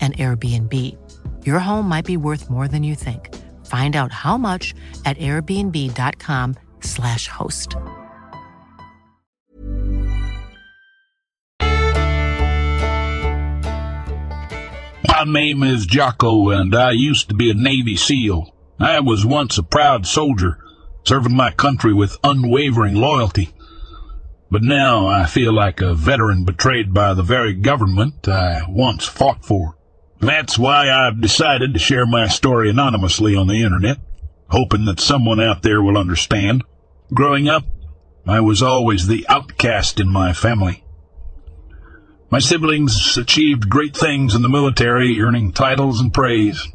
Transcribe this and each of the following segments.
an Airbnb. Your home might be worth more than you think. Find out how much at airbnb.com/slash host. My name is Jocko, and I used to be a Navy SEAL. I was once a proud soldier, serving my country with unwavering loyalty. But now I feel like a veteran betrayed by the very government I once fought for. That's why I've decided to share my story anonymously on the internet, hoping that someone out there will understand. Growing up, I was always the outcast in my family. My siblings achieved great things in the military, earning titles and praise.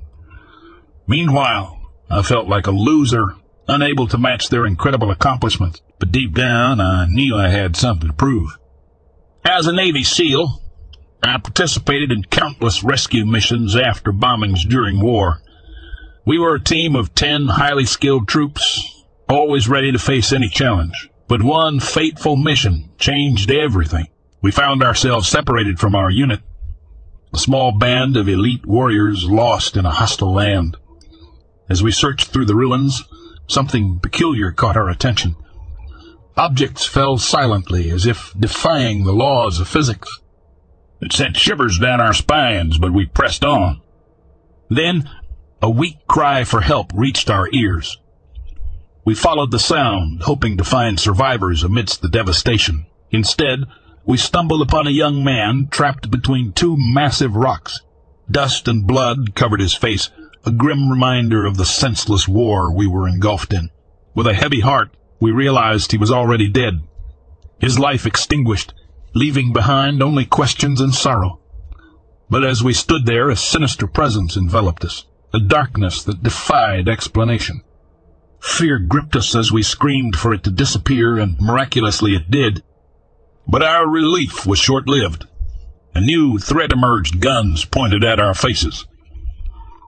Meanwhile, I felt like a loser, unable to match their incredible accomplishments, but deep down I knew I had something to prove. As a Navy SEAL, I participated in countless rescue missions after bombings during war. We were a team of ten highly skilled troops, always ready to face any challenge. But one fateful mission changed everything. We found ourselves separated from our unit, a small band of elite warriors lost in a hostile land. As we searched through the ruins, something peculiar caught our attention. Objects fell silently, as if defying the laws of physics. It sent shivers down our spines, but we pressed on. Then a weak cry for help reached our ears. We followed the sound, hoping to find survivors amidst the devastation. Instead, we stumbled upon a young man trapped between two massive rocks. Dust and blood covered his face, a grim reminder of the senseless war we were engulfed in. With a heavy heart, we realized he was already dead, his life extinguished, leaving behind only questions and sorrow. But as we stood there, a sinister presence enveloped us, a darkness that defied explanation. Fear gripped us as we screamed for it to disappear, and miraculously it did. But our relief was short-lived. A new threat emerged, guns pointed at our faces.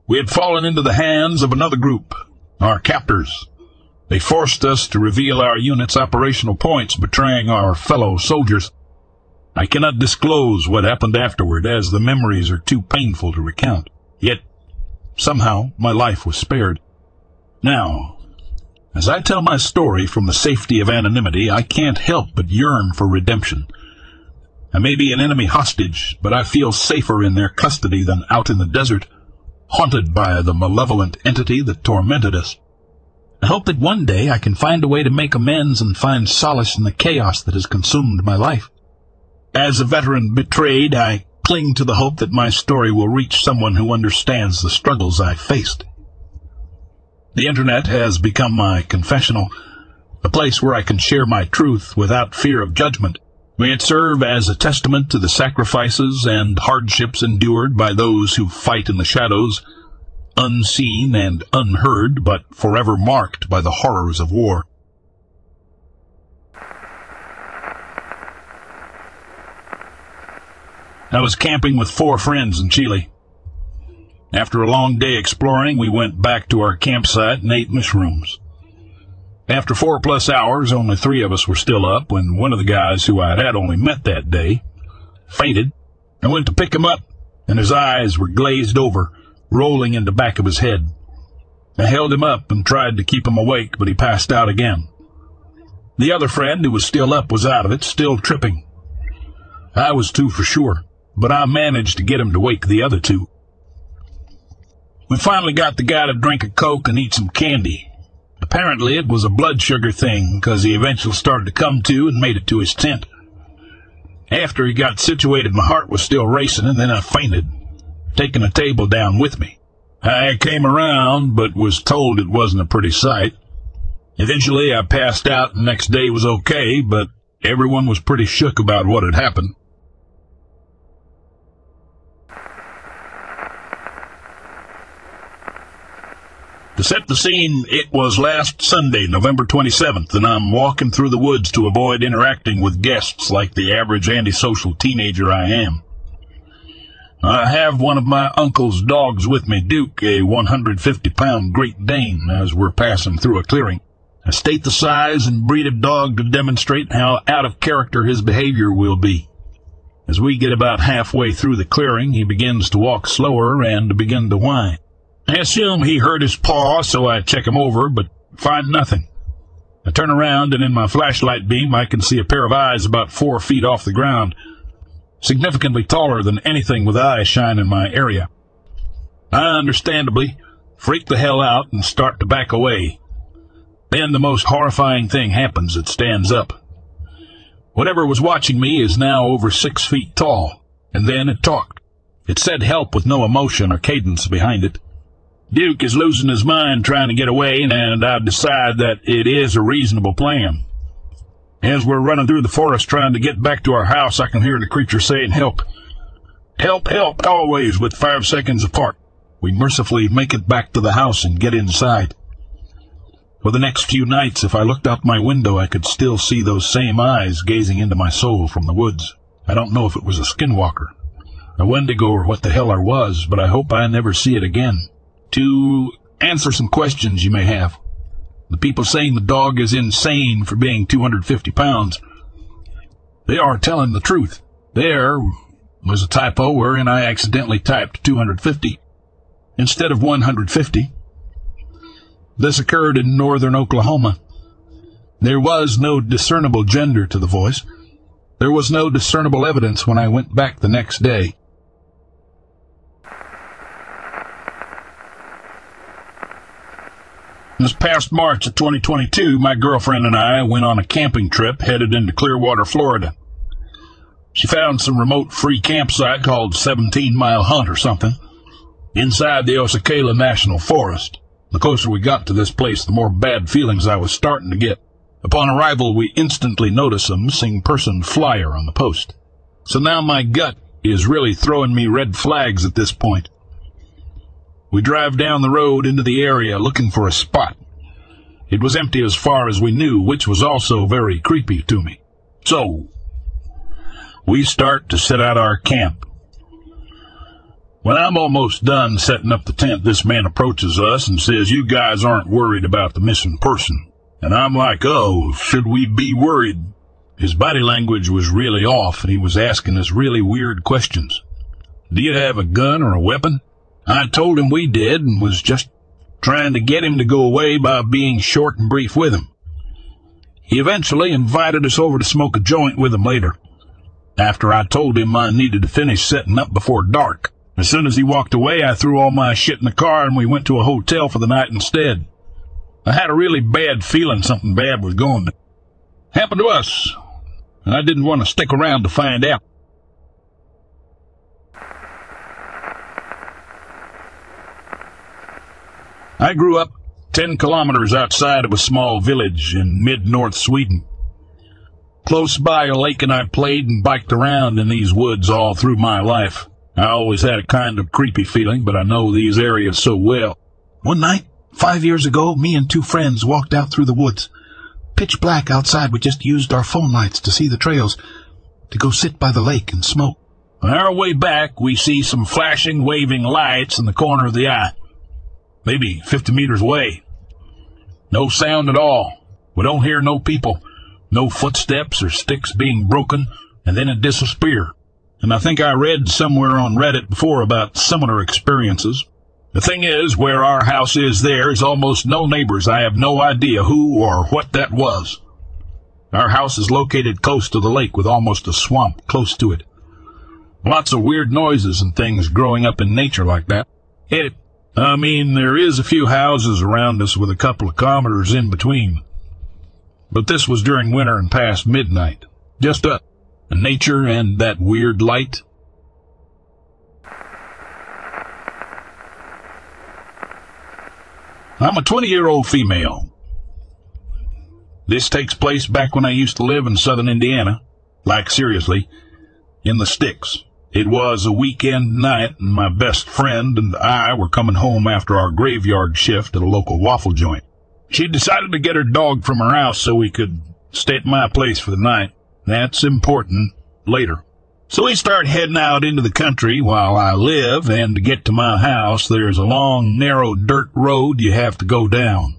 We had fallen into the hands of another group, our captors. They forced us to reveal our unit's operational points, betraying our fellow soldiers. I cannot disclose what happened afterward, as the memories are too painful to recount. Yet, somehow, my life was spared. Now, as I tell my story from the safety of anonymity, I can't help but yearn for redemption. I may be an enemy hostage, but I feel safer in their custody than out in the desert, haunted by the malevolent entity that tormented us. I hope that one day I can find a way to make amends and find solace in the chaos that has consumed my life. As a veteran betrayed, I cling to the hope that my story will reach someone who understands the struggles I faced. The internet has become my confessional, a place where I can share my truth without fear of judgment. May it serve as a testament to the sacrifices and hardships endured by those who fight in the shadows, unseen and unheard, but forever marked by the horrors of war. I was camping with four friends in Chile. After a long day exploring, we went back to our campsite and ate mushrooms. After four plus hours, only three of us were still up when one of the guys who I had only met that day fainted. I went to pick him up, and his eyes were glazed over, rolling in the back of his head. I held him up and tried to keep him awake, but he passed out again. The other friend, who was still up, was out of it, still tripping. I was too for sure, but I managed to get him to wake the other two. We finally got the guy to drink a Coke and eat some candy. Apparently it was a blood sugar thing, because he eventually started to come to and made it to his tent. After he got situated, my heart was still racing, and then I fainted, taking a table down with me. I came around, but was told it wasn't a pretty sight. Eventually, I passed out, and next day was okay, but everyone was pretty shook about what had happened. To set the scene, it was last Sunday, November 27th, and I'm walking through the woods to avoid interacting with guests like the average antisocial teenager I am. I have one of my uncle's dogs with me, Duke, a 150-pound Great Dane, as we're passing through a clearing. I state the size and breed of dog to demonstrate how out of character his behavior will be. As we get about halfway through the clearing, he begins to walk slower and begin to whine. I assume he hurt his paw, so I check him over, but find nothing. I turn around, and in my flashlight beam, I can see a pair of eyes about four feet off the ground, significantly taller than anything with eyes shine in my area. I understandably freak the hell out and start to back away. Then the most horrifying thing happens. It stands up. Whatever was watching me is now over six feet tall, and then it talked. It said help with no emotion or cadence behind it. Duke is losing his mind trying to get away, and I decide that it is a reasonable plan. As we're running through the forest trying to get back to our house, I can hear the creature saying, Help! Help, help, always with five seconds apart. We mercifully make it back to the house and get inside. For the next few nights, if I looked out my window, I could still see those same eyes gazing into my soul from the woods. I don't know if it was a skinwalker, a wendigo, or what the hell I was, but I hope I never see it again to answer some questions you may have. The people saying the dog is insane for being 250 pounds, they are telling the truth. There was a typo wherein I accidentally typed 250 instead of 150. This occurred in northern Oklahoma. There was no discernible gender to the voice. There was no discernible evidence when I went back the next day. This past March of 2022, my girlfriend and I went on a camping trip headed into Clearwater, Florida. She found some remote free campsite called 17 Mile Hunt or something inside the Osceola National Forest. The closer we got to this place, the more bad feelings I was starting to get. Upon arrival, we instantly noticed a missing person flyer on the post. So now my gut is really throwing me red flags at this point. We drive down the road into the area looking for a spot. It was empty as far as we knew, which was also very creepy to me. So, we start to set out our camp. When I'm almost done setting up the tent, this man approaches us and says, You guys aren't worried about the missing person. And I'm like, Oh, should we be worried? His body language was really off, and he was asking us really weird questions. Do you have a gun or a weapon? I told him we did and was just trying to get him to go away by being short and brief with him. He eventually invited us over to smoke a joint with him later, after I told him I needed to finish setting up before dark. As soon as he walked away, I threw all my shit in the car and we went to a hotel for the night instead. I had a really bad feeling something bad was going to happen to us, and I didn't want to stick around to find out. I grew up 10 kilometers outside of a small village in mid-north Sweden. Close by a lake and I played and biked around in these woods all through my life. I always had a kind of creepy feeling, but I know these areas so well. One night, five years ago, me and two friends walked out through the woods. Pitch black outside, we just used our phone lights to see the trails, to go sit by the lake and smoke. On our way back, we see some flashing, waving lights in the corner of the eye. Maybe 50 meters away. No sound at all. We don't hear no people, no footsteps or sticks being broken, and then it disappear and I think I read somewhere on Reddit before about similar experiences. The thing is, where our house is there is almost no neighbors. I have no idea who or what that was. Our house is located close to the lake with almost a swamp close to it. Lots of weird noises and things growing up in nature like that. It, I mean, there is a few houses around us with a couple of kilometers in between. But this was during winter and past midnight. Just a nature and that weird light? I'm a 20 year old female. This takes place back when I used to live in southern Indiana. Like, seriously, in the sticks. It was a weekend night, and my best friend and I were coming home after our graveyard shift at a local waffle joint. She decided to get her dog from her house so we could stay at my place for the night. That's important later. So we start heading out into the country while I live, and to get to my house, there's a long, narrow dirt road you have to go down.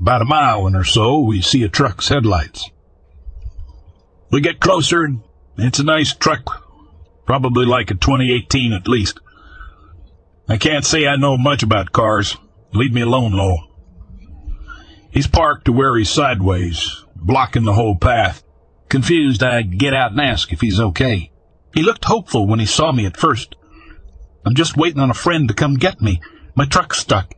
About a mile and or so, we see a truck's headlights. We get closer, and it's a nice truck, probably like a 2018 at least. I can't say I know much about cars. Leave me alone, though. He's parked to where he's sideways, blocking the whole path. Confused, I get out and ask if he's okay. He looked hopeful when he saw me at first. I'm just waiting on a friend to come get me. My truck's stuck.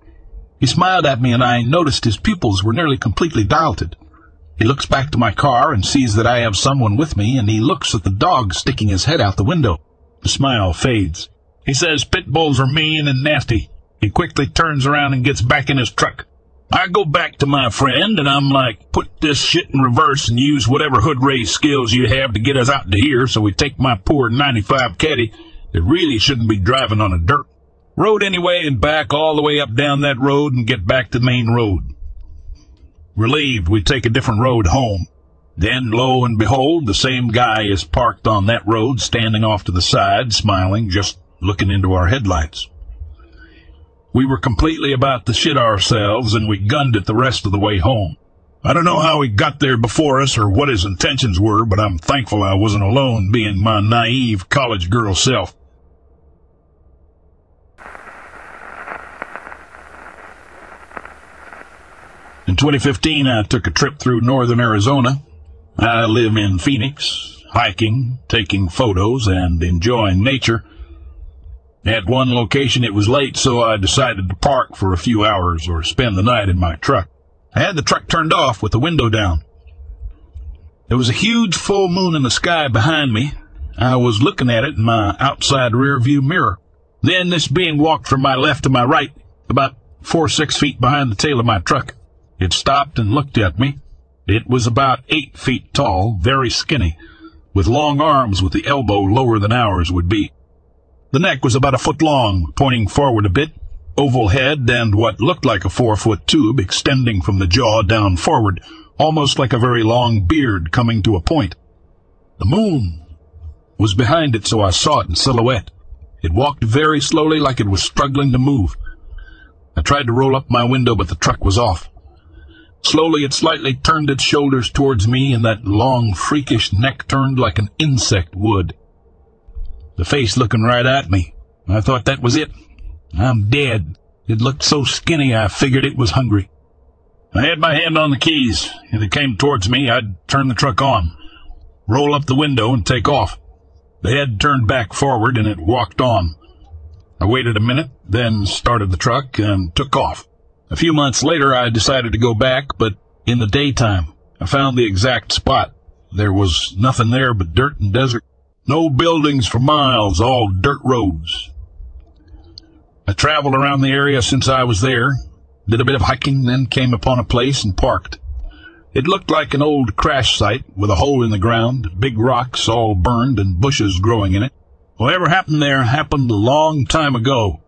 He smiled at me and I noticed his pupils were nearly completely dilated. He looks back to my car and sees that I have someone with me and he looks at the dog sticking his head out the window. The smile fades. He says pit bulls are mean and nasty. He quickly turns around and gets back in his truck. I go back to my friend and I'm like, put this shit in reverse and use whatever hood race skills you have to get us out to here so we take my poor 95 caddy that really shouldn't be driving on a dirt road anyway and back all the way up down that road and get back to the main road. Relieved, we take a different road home. Then, lo and behold, the same guy is parked on that road, standing off to the side, smiling, just looking into our headlights. We were completely about to shit ourselves, and we gunned it the rest of the way home. I don't know how he got there before us or what his intentions were, but I'm thankful I wasn't alone being my naive college girl self. In 2015, I took a trip through northern Arizona. I live in Phoenix, hiking, taking photos, and enjoying nature at one location it was late, so I decided to park for a few hours or spend the night in my truck. I had the truck turned off with the window down. There was a huge full moon in the sky behind me. I was looking at it in my outside rear view mirror. Then this being walked from my left to my right, about four or six feet behind the tail of my truck. It stopped and looked at me. It was about eight feet tall, very skinny, with long arms with the elbow lower than ours would be. The neck was about a foot long, pointing forward a bit, oval head and what looked like a four-foot tube extending from the jaw down forward, almost like a very long beard coming to a point. The moon was behind it, so I saw it in silhouette. It walked very slowly like it was struggling to move. I tried to roll up my window, but the truck was off. Slowly it slightly turned its shoulders towards me, and that long, freakish neck turned like an insect would. The face looking right at me. I thought that was it. I'm dead. It looked so skinny I figured it was hungry. I had my hand on the keys. If it came towards me, I'd turn the truck on, roll up the window, and take off. The head turned back forward, and it walked on. I waited a minute, then started the truck and took off. A few months later, I decided to go back, but in the daytime. I found the exact spot. There was nothing there but dirt and desert. No buildings for miles, all dirt roads. I traveled around the area since I was there, did a bit of hiking, then came upon a place and parked. It looked like an old crash site with a hole in the ground, big rocks all burned and bushes growing in it. Whatever happened there happened a long time ago.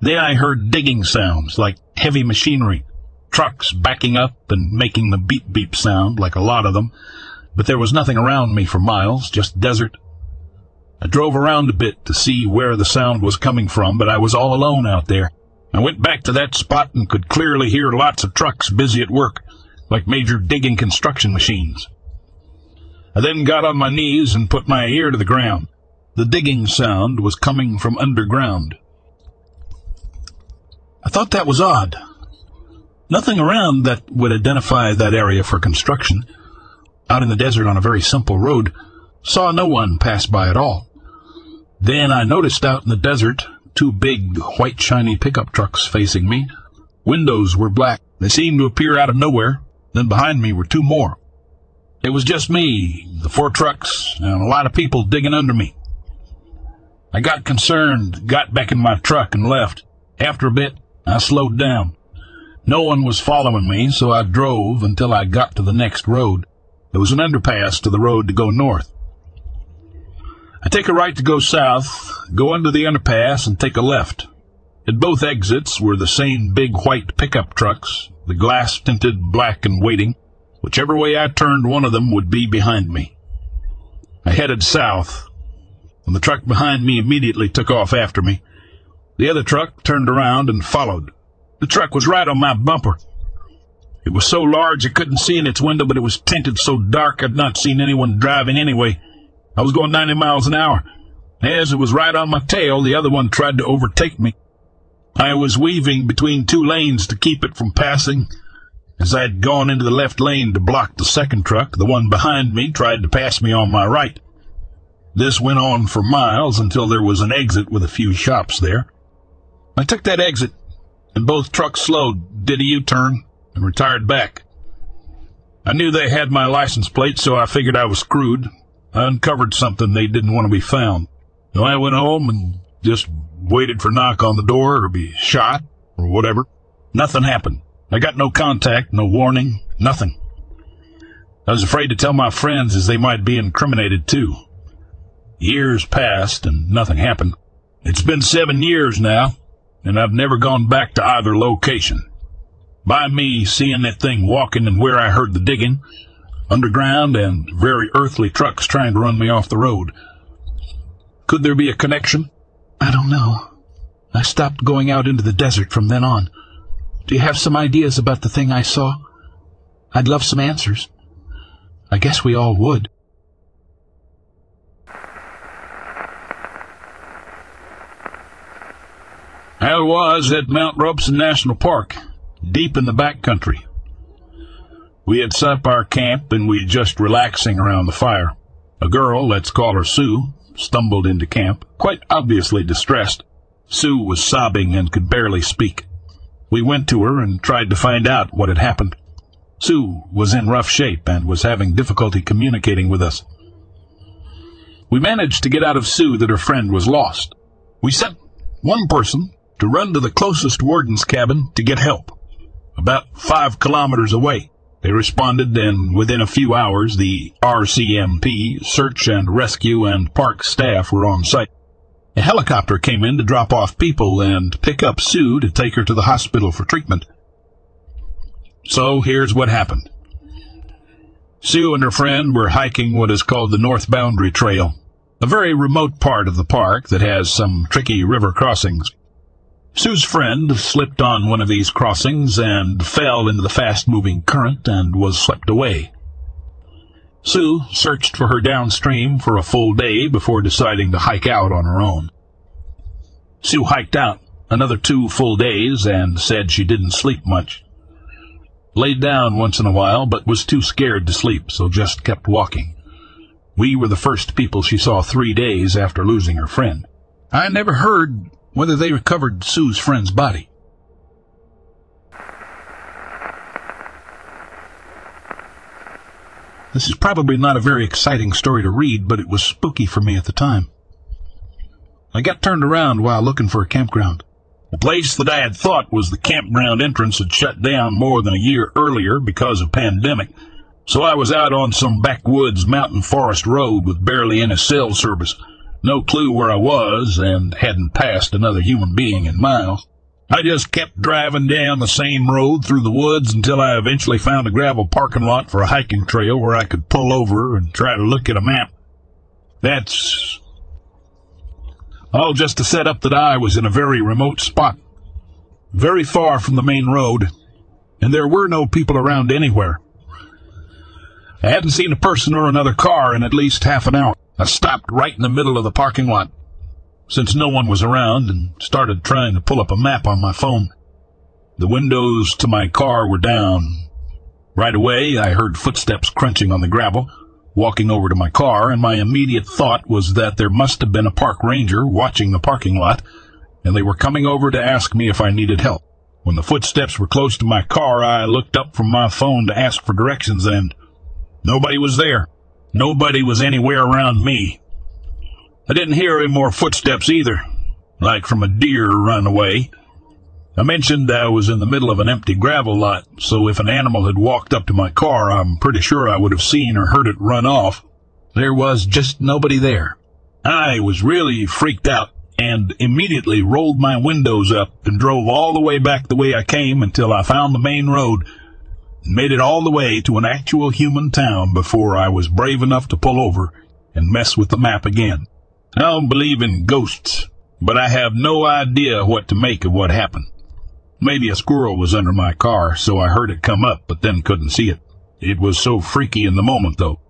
Then I heard digging sounds like heavy machinery, trucks backing up and making the beep beep sound like a lot of them, but there was nothing around me for miles, just desert. I drove around a bit to see where the sound was coming from, but I was all alone out there. I went back to that spot and could clearly hear lots of trucks busy at work, like major digging construction machines. I then got on my knees and put my ear to the ground. The digging sound was coming from underground. I thought that was odd. Nothing around that would identify that area for construction. Out in the desert on a very simple road, saw no one pass by at all. Then I noticed out in the desert two big, white, shiny pickup trucks facing me. Windows were black. They seemed to appear out of nowhere. Then behind me were two more. It was just me, the four trucks, and a lot of people digging under me. I got concerned, got back in my truck, and left. After a bit, I slowed down. No one was following me, so I drove until I got to the next road. There was an underpass to the road to go north. I take a right to go south, go under the underpass, and take a left. At both exits were the same big white pickup trucks, the glass tinted black and waiting. Whichever way I turned, one of them would be behind me. I headed south, and the truck behind me immediately took off after me. The other truck turned around and followed. The truck was right on my bumper. It was so large I couldn't see in its window, but it was tinted so dark I'd not seen anyone driving anyway. I was going 90 miles an hour. As it was right on my tail, the other one tried to overtake me. I was weaving between two lanes to keep it from passing. As I had gone into the left lane to block the second truck, the one behind me tried to pass me on my right. This went on for miles until there was an exit with a few shops there. I took that exit, and both trucks slowed, did a U-turn, and retired back. I knew they had my license plate, so I figured I was screwed. I uncovered something they didn't want to be found. So I went home and just waited for knock on the door or be shot or whatever. Nothing happened. I got no contact, no warning, nothing. I was afraid to tell my friends as they might be incriminated too. Years passed and nothing happened. It's been seven years now, and I've never gone back to either location. By me seeing that thing walking and where I heard the digging, underground and very earthly trucks trying to run me off the road. Could there be a connection? I don't know. I stopped going out into the desert from then on. Do you have some ideas about the thing I saw? I'd love some answers. I guess we all would. I was at Mount Robson National Park, deep in the back country. We had set up our camp and we were just relaxing around the fire. A girl, let's call her Sue, stumbled into camp, quite obviously distressed. Sue was sobbing and could barely speak. We went to her and tried to find out what had happened. Sue was in rough shape and was having difficulty communicating with us. We managed to get out of Sue that her friend was lost. We sent one person to run to the closest warden's cabin to get help, about five kilometers away. They responded, and within a few hours, the RCMP, search and rescue, and park staff were on site. A helicopter came in to drop off people and pick up Sue to take her to the hospital for treatment. So here's what happened. Sue and her friend were hiking what is called the North Boundary Trail, a very remote part of the park that has some tricky river crossings. Sue's friend slipped on one of these crossings and fell into the fast-moving current and was swept away. Sue searched for her downstream for a full day before deciding to hike out on her own. Sue hiked out another two full days and said she didn't sleep much. Laid down once in a while, but was too scared to sleep, so just kept walking. We were the first people she saw three days after losing her friend. I never heard whether they recovered Sue's friend's body. This is probably not a very exciting story to read, but it was spooky for me at the time. I got turned around while looking for a campground. The place that I had thought was the campground entrance had shut down more than a year earlier because of pandemic, so I was out on some backwoods mountain forest road with barely any cell service no clue where I was, and hadn't passed another human being in miles. I just kept driving down the same road through the woods until I eventually found a gravel parking lot for a hiking trail where I could pull over and try to look at a map. That's all just to set up that I was in a very remote spot, very far from the main road, and there were no people around anywhere. I hadn't seen a person or another car in at least half an hour. I stopped right in the middle of the parking lot, since no one was around, and started trying to pull up a map on my phone. The windows to my car were down. Right away, I heard footsteps crunching on the gravel, walking over to my car, and my immediate thought was that there must have been a park ranger watching the parking lot, and they were coming over to ask me if I needed help. When the footsteps were close to my car, I looked up from my phone to ask for directions, and nobody was there. Nobody was anywhere around me. I didn't hear any more footsteps either, like from a deer run away. I mentioned I was in the middle of an empty gravel lot, so if an animal had walked up to my car, I'm pretty sure I would have seen or heard it run off. There was just nobody there. I was really freaked out and immediately rolled my windows up and drove all the way back the way I came until I found the main road made it all the way to an actual human town before I was brave enough to pull over and mess with the map again. I don't believe in ghosts, but I have no idea what to make of what happened. Maybe a squirrel was under my car, so I heard it come up, but then couldn't see it. It was so freaky in the moment, though.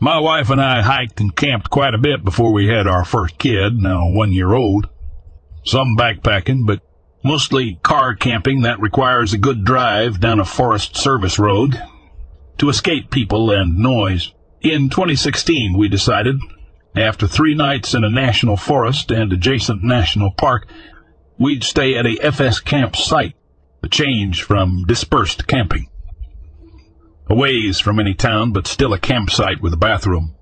My wife and I hiked and camped quite a bit before we had our first kid, now one year old. Some backpacking, but mostly car camping that requires a good drive down a Forest Service road to escape people and noise. In 2016, we decided, after three nights in a national forest and adjacent national park, we'd stay at a FS camp site, a change from dispersed camping a ways from any town, but still a campsite with a bathroom.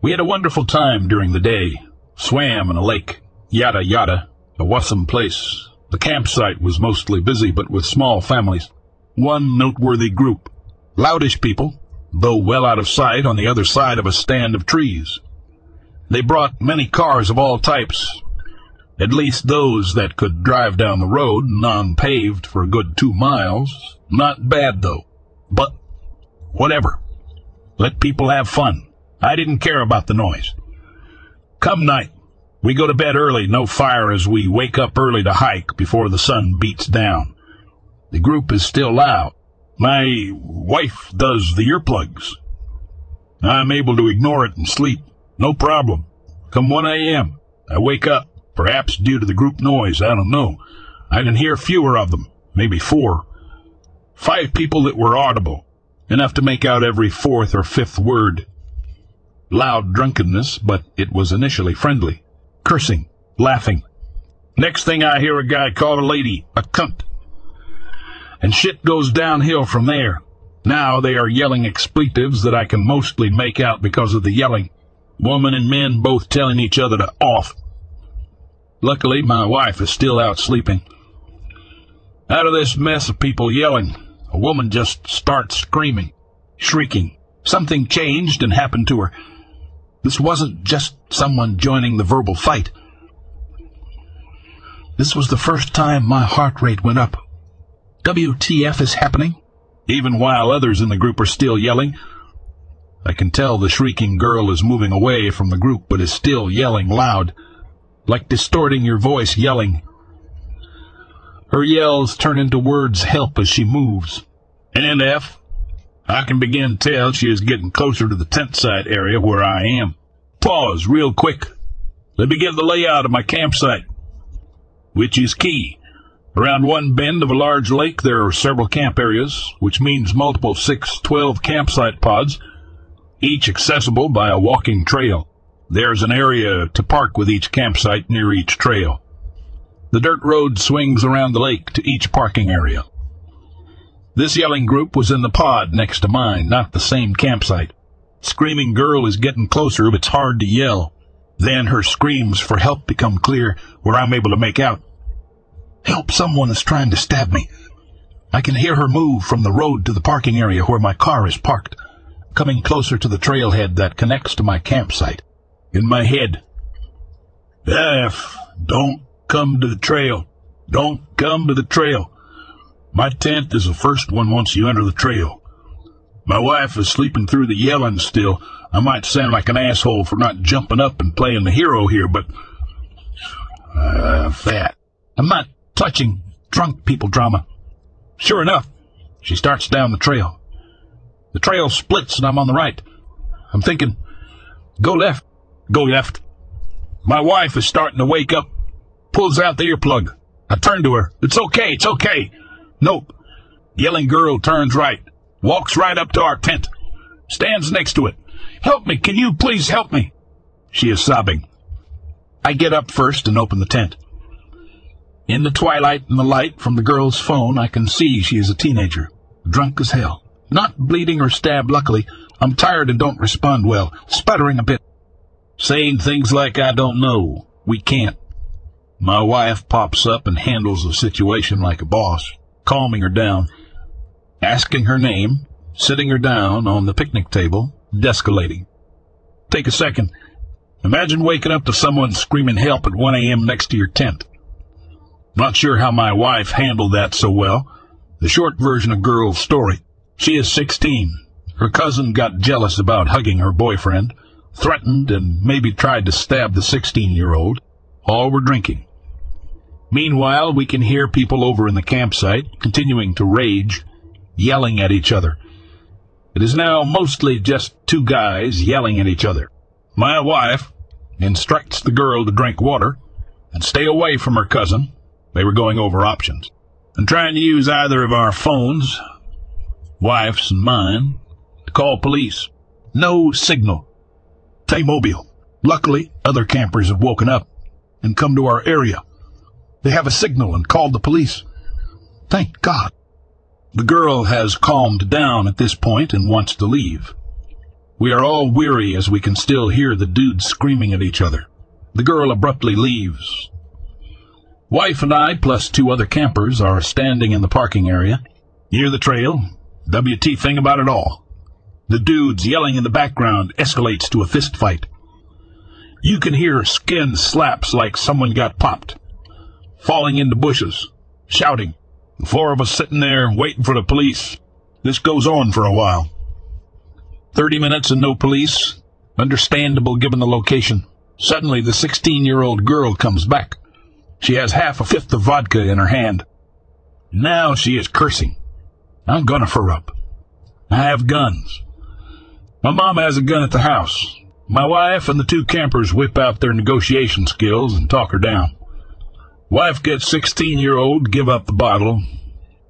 We had a wonderful time during the day, swam in a lake, yada yada, a wussome place. The campsite was mostly busy, but with small families. One noteworthy group, loudish people, though well out of sight on the other side of a stand of trees. They brought many cars of all types, at least those that could drive down the road, non-paved, for a good two miles. Not bad, though. But whatever. Let people have fun. I didn't care about the noise. Come night, we go to bed early, no fire as we wake up early to hike before the sun beats down. The group is still loud. My wife does the earplugs. I'm able to ignore it and sleep. No problem. Come 1 a.m., I wake up, perhaps due to the group noise, I don't know. I can hear fewer of them, maybe four. Five people that were audible, enough to make out every fourth or fifth word. Loud drunkenness, but it was initially friendly. Cursing, laughing. Next thing I hear a guy call a lady a cunt. And shit goes downhill from there. Now they are yelling expletives that I can mostly make out because of the yelling. Woman and men both telling each other to off. Luckily, my wife is still out sleeping. Out of this mess of people yelling, a woman just starts screaming, shrieking. Something changed and happened to her. This wasn't just someone joining the verbal fight. This was the first time my heart rate went up. WTF is happening? Even while others in the group are still yelling, I can tell the shrieking girl is moving away from the group but is still yelling loud, like distorting your voice yelling. Her yells turn into words help as she moves. And nf, I can begin to tell she is getting closer to the tent site area where I am. Pause real quick. Let me get the layout of my campsite, which is key. Around one bend of a large lake, there are several camp areas, which means multiple 612 campsite pods, each accessible by a walking trail. There's an area to park with each campsite near each trail. The dirt road swings around the lake to each parking area. This yelling group was in the pod next to mine, not the same campsite. Screaming girl is getting closer, but it's hard to yell. Then her screams for help become clear, where I'm able to make out. Help, someone is trying to stab me. I can hear her move from the road to the parking area where my car is parked, coming closer to the trailhead that connects to my campsite. In my head, F, don't come to the trail. Don't come to the trail. My tent is the first one once you enter the trail. My wife is sleeping through the yelling still. I might sound like an asshole for not jumping up and playing the hero here, but uh, that. I'm not touching drunk people drama. Sure enough, she starts down the trail. The trail splits and I'm on the right. I'm thinking, go left, go left. My wife is starting to wake up pulls out the earplug. I turn to her. It's okay, it's okay. Nope. Yelling girl turns right, walks right up to our tent, stands next to it. Help me, can you please help me? She is sobbing. I get up first and open the tent. In the twilight and the light from the girl's phone, I can see she is a teenager, drunk as hell. Not bleeding or stabbed, luckily. I'm tired and don't respond well, sputtering a bit. Saying things like I don't know. We can't. My wife pops up and handles the situation like a boss, calming her down, asking her name, sitting her down on the picnic table, descalating. Take a second. Imagine waking up to someone screaming help at 1 a.m. next to your tent. Not sure how my wife handled that so well. The short version of girl's story. She is 16. Her cousin got jealous about hugging her boyfriend, threatened and maybe tried to stab the 16 year old. All were drinking. Meanwhile, we can hear people over in the campsite continuing to rage, yelling at each other. It is now mostly just two guys yelling at each other. My wife instructs the girl to drink water and stay away from her cousin. They were going over options and trying to use either of our phones, wife's and mine, to call police. No signal. T-Mobile. Luckily, other campers have woken up and come to our area. They have a signal and called the police. Thank God. The girl has calmed down at this point and wants to leave. We are all weary as we can still hear the dudes screaming at each other. The girl abruptly leaves. Wife and I, plus two other campers, are standing in the parking area, near the trail. WT thing about it all. The dudes yelling in the background escalates to a fist fight. You can hear skin slaps like someone got popped falling into bushes, shouting. The four of us sitting there waiting for the police. This goes on for a while. Thirty minutes and no police. Understandable given the location. Suddenly the 16-year-old girl comes back. She has half a fifth of vodka in her hand. Now she is cursing. I'm gonna her up. I have guns. My mom has a gun at the house. My wife and the two campers whip out their negotiation skills and talk her down. Wife gets 16 year old, give up the bottle,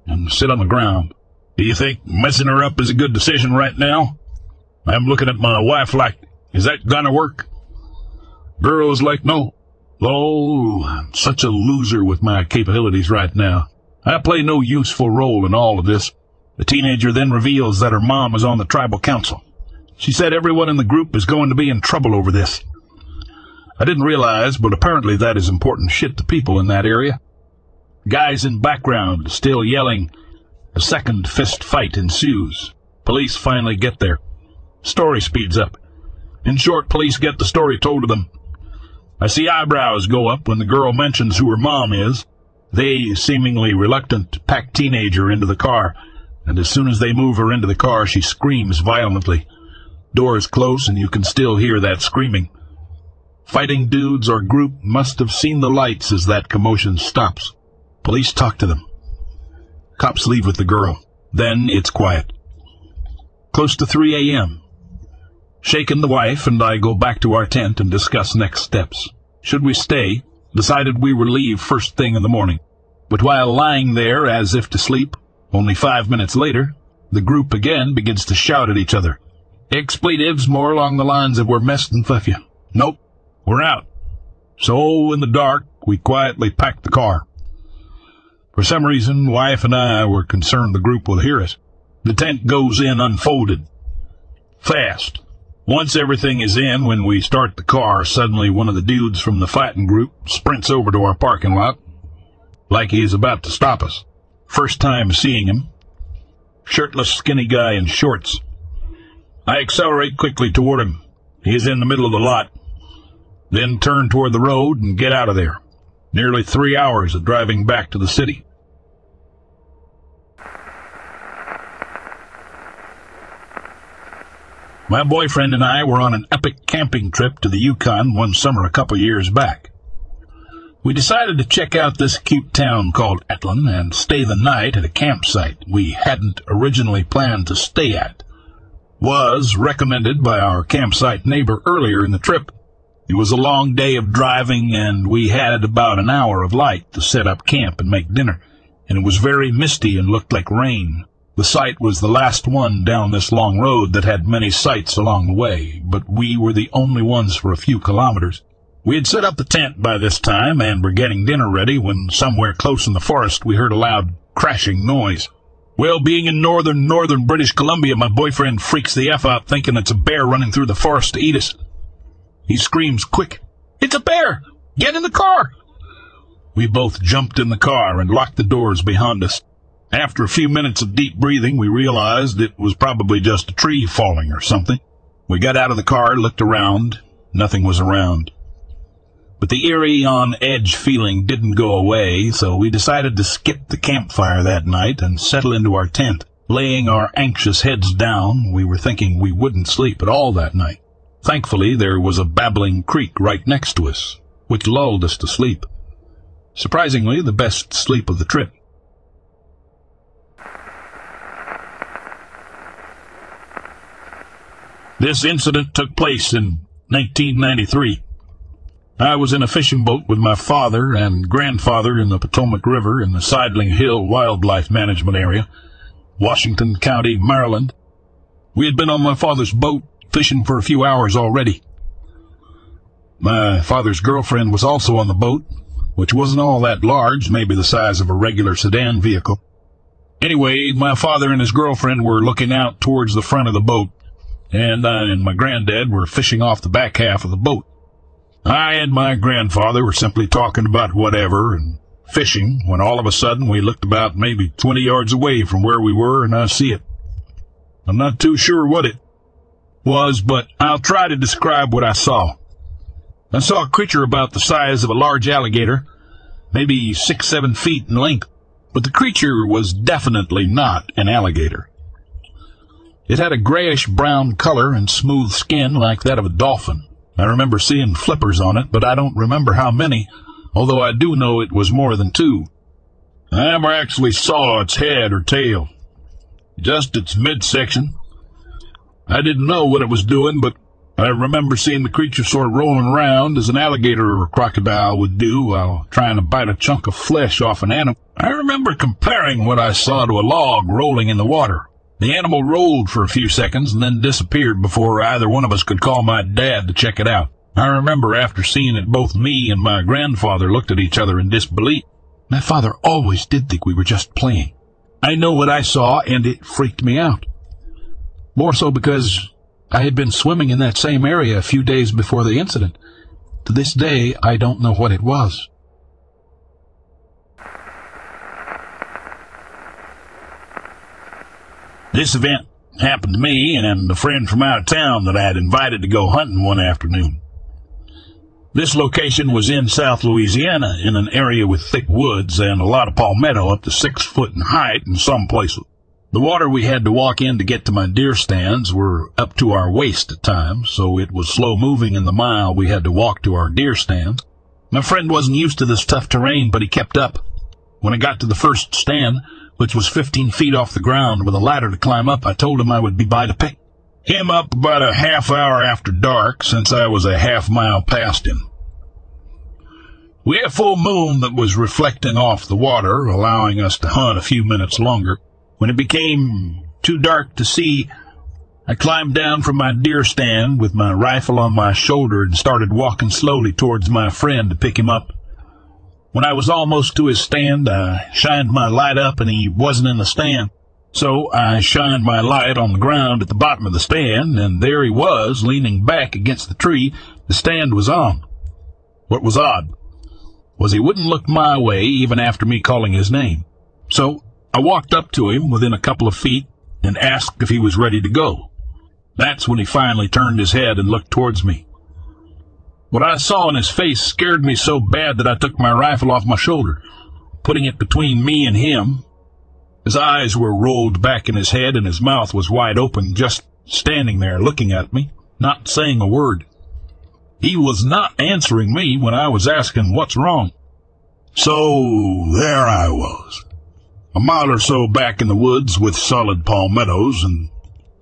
and sit on the ground. Do you think messing her up is a good decision right now? I'm looking at my wife like, is that gonna work? Girl is like, no. Oh, I'm such a loser with my capabilities right now. I play no useful role in all of this. The teenager then reveals that her mom is on the tribal council. She said everyone in the group is going to be in trouble over this. I didn't realize, but apparently that is important shit to people in that area. Guys in background still yelling. A second fist fight ensues. Police finally get there. Story speeds up. In short, police get the story told to them. I see eyebrows go up when the girl mentions who her mom is. They, seemingly reluctant, pack teenager into the car, and as soon as they move her into the car, she screams violently. Doors close, and you can still hear that screaming. Fighting dudes or group must have seen the lights as that commotion stops. Police talk to them. Cops leave with the girl. Then it's quiet. Close to 3 a.m. Shaken, the wife and I go back to our tent and discuss next steps. Should we stay? Decided we would leave first thing in the morning. But while lying there as if to sleep, only five minutes later, the group again begins to shout at each other. Expletives more along the lines of we're messing with you. Nope, we're out. So in the dark, we quietly packed the car. For some reason, wife and I were concerned the group will hear us. The tent goes in unfolded. Fast. Once everything is in, when we start the car, suddenly one of the dudes from the fighting group sprints over to our parking lot, like he is about to stop us. First time seeing him. Shirtless, skinny guy in shorts. I accelerate quickly toward him. He is in the middle of the lot. Then turn toward the road and get out of there. Nearly three hours of driving back to the city. My boyfriend and I were on an epic camping trip to the Yukon one summer a couple years back. We decided to check out this cute town called Atlin and stay the night at a campsite we hadn't originally planned to stay at. Was recommended by our campsite neighbor earlier in the trip. It was a long day of driving and we had about an hour of light to set up camp and make dinner, and it was very misty and looked like rain. The site was the last one down this long road that had many sites along the way, but we were the only ones for a few kilometers. We had set up the tent by this time and were getting dinner ready when somewhere close in the forest we heard a loud crashing noise. Well, being in northern, northern British Columbia, my boyfriend freaks the F out thinking it's a bear running through the forest to eat us. He screams, quick, it's a bear! Get in the car! We both jumped in the car and locked the doors behind us. After a few minutes of deep breathing, we realized it was probably just a tree falling or something. We got out of the car, looked around. Nothing was around. But the eerie on edge feeling didn't go away, so we decided to skip the campfire that night and settle into our tent. Laying our anxious heads down, we were thinking we wouldn't sleep at all that night. Thankfully, there was a babbling creek right next to us, which lulled us to sleep. Surprisingly, the best sleep of the trip. This incident took place in 1993. I was in a fishing boat with my father and grandfather in the Potomac River in the Sideling Hill Wildlife Management Area, Washington County, Maryland. We had been on my father's boat fishing for a few hours already. My father's girlfriend was also on the boat, which wasn't all that large, maybe the size of a regular sedan vehicle. Anyway, my father and his girlfriend were looking out towards the front of the boat and I and my granddad were fishing off the back half of the boat. I and my grandfather were simply talking about whatever and fishing when all of a sudden we looked about maybe 20 yards away from where we were and I see it. I'm not too sure what it was, but I'll try to describe what I saw. I saw a creature about the size of a large alligator, maybe six, seven feet in length, but the creature was definitely not an alligator. It had a grayish brown color and smooth skin like that of a dolphin. I remember seeing flippers on it, but I don't remember how many, although I do know it was more than two. I never actually saw its head or tail, just its midsection. I didn't know what it was doing, but I remember seeing the creature sort of rolling around as an alligator or a crocodile would do while trying to bite a chunk of flesh off an animal. I remember comparing what I saw to a log rolling in the water. The animal rolled for a few seconds and then disappeared before either one of us could call my dad to check it out. I remember after seeing it, both me and my grandfather looked at each other in disbelief. My father always did think we were just playing. I know what I saw, and it freaked me out. More so because I had been swimming in that same area a few days before the incident, To this day, I don't know what it was. This event happened to me and a friend from out of town that I had invited to go hunting one afternoon. This location was in South Louisiana in an area with thick woods and a lot of palmetto up to six foot in height in some places. The water we had to walk in to get to my deer stands were up to our waist at times, so it was slow moving in the mile we had to walk to our deer stand. My friend wasn't used to this tough terrain, but he kept up. When I got to the first stand, which was 15 feet off the ground with a ladder to climb up, I told him I would be by to pick him up about a half hour after dark, since I was a half mile past him. We had a full moon that was reflecting off the water, allowing us to hunt a few minutes longer. When it became too dark to see, I climbed down from my deer stand with my rifle on my shoulder and started walking slowly towards my friend to pick him up. When I was almost to his stand, I shined my light up and he wasn't in the stand. So I shined my light on the ground at the bottom of the stand, and there he was, leaning back against the tree the stand was on. What was odd was he wouldn't look my way even after me calling his name. So I walked up to him within a couple of feet and asked if he was ready to go. That's when he finally turned his head and looked towards me. What I saw in his face scared me so bad that I took my rifle off my shoulder, putting it between me and him. His eyes were rolled back in his head and his mouth was wide open, just standing there looking at me, not saying a word. He was not answering me when I was asking what's wrong. So there I was, a mile or so back in the woods with solid palmettos and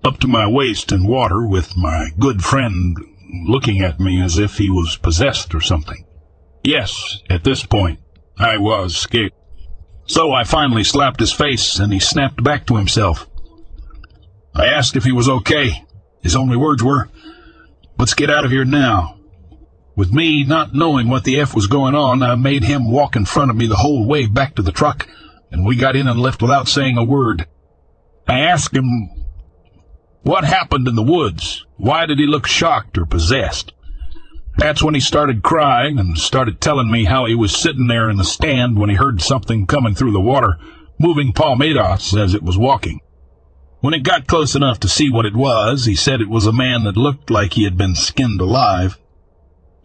up to my waist in water with my good friend looking at me as if he was possessed or something. Yes, at this point, I was scared. So I finally slapped his face and he snapped back to himself. I asked if he was okay. His only words were, Let's get out of here now. With me not knowing what the F was going on, I made him walk in front of me the whole way back to the truck and we got in and left without saying a word. I asked him what happened in the woods. Why did he look shocked or possessed? That's when he started crying and started telling me how he was sitting there in the stand when he heard something coming through the water, moving palmettos as it was walking. When it got close enough to see what it was, he said it was a man that looked like he had been skinned alive.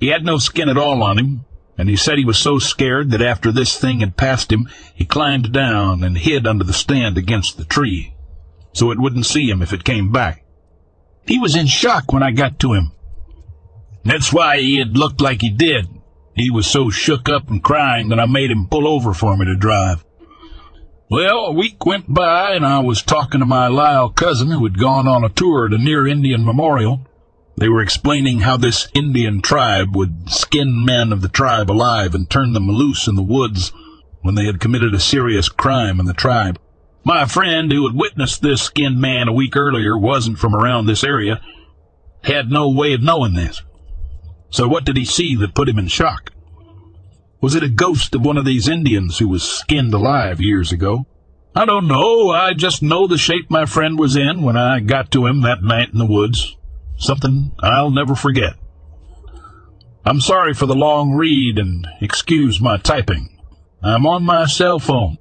He had no skin at all on him, and he said he was so scared that after this thing had passed him, he climbed down and hid under the stand against the tree, so it wouldn't see him if it came back. He was in shock when I got to him. That's why he had looked like he did. He was so shook up and crying that I made him pull over for me to drive. Well, a week went by, and I was talking to my Lyle cousin who had gone on a tour to Near Indian Memorial, they were explaining how this Indian tribe would skin men of the tribe alive and turn them loose in the woods when they had committed a serious crime in the tribe. My friend, who had witnessed this skinned man a week earlier, wasn't from around this area, had no way of knowing this. So what did he see that put him in shock? Was it a ghost of one of these Indians who was skinned alive years ago? I don't know. I just know the shape my friend was in when I got to him that night in the woods. Something I'll never forget. I'm sorry for the long read and excuse my typing. I'm on my cell phone.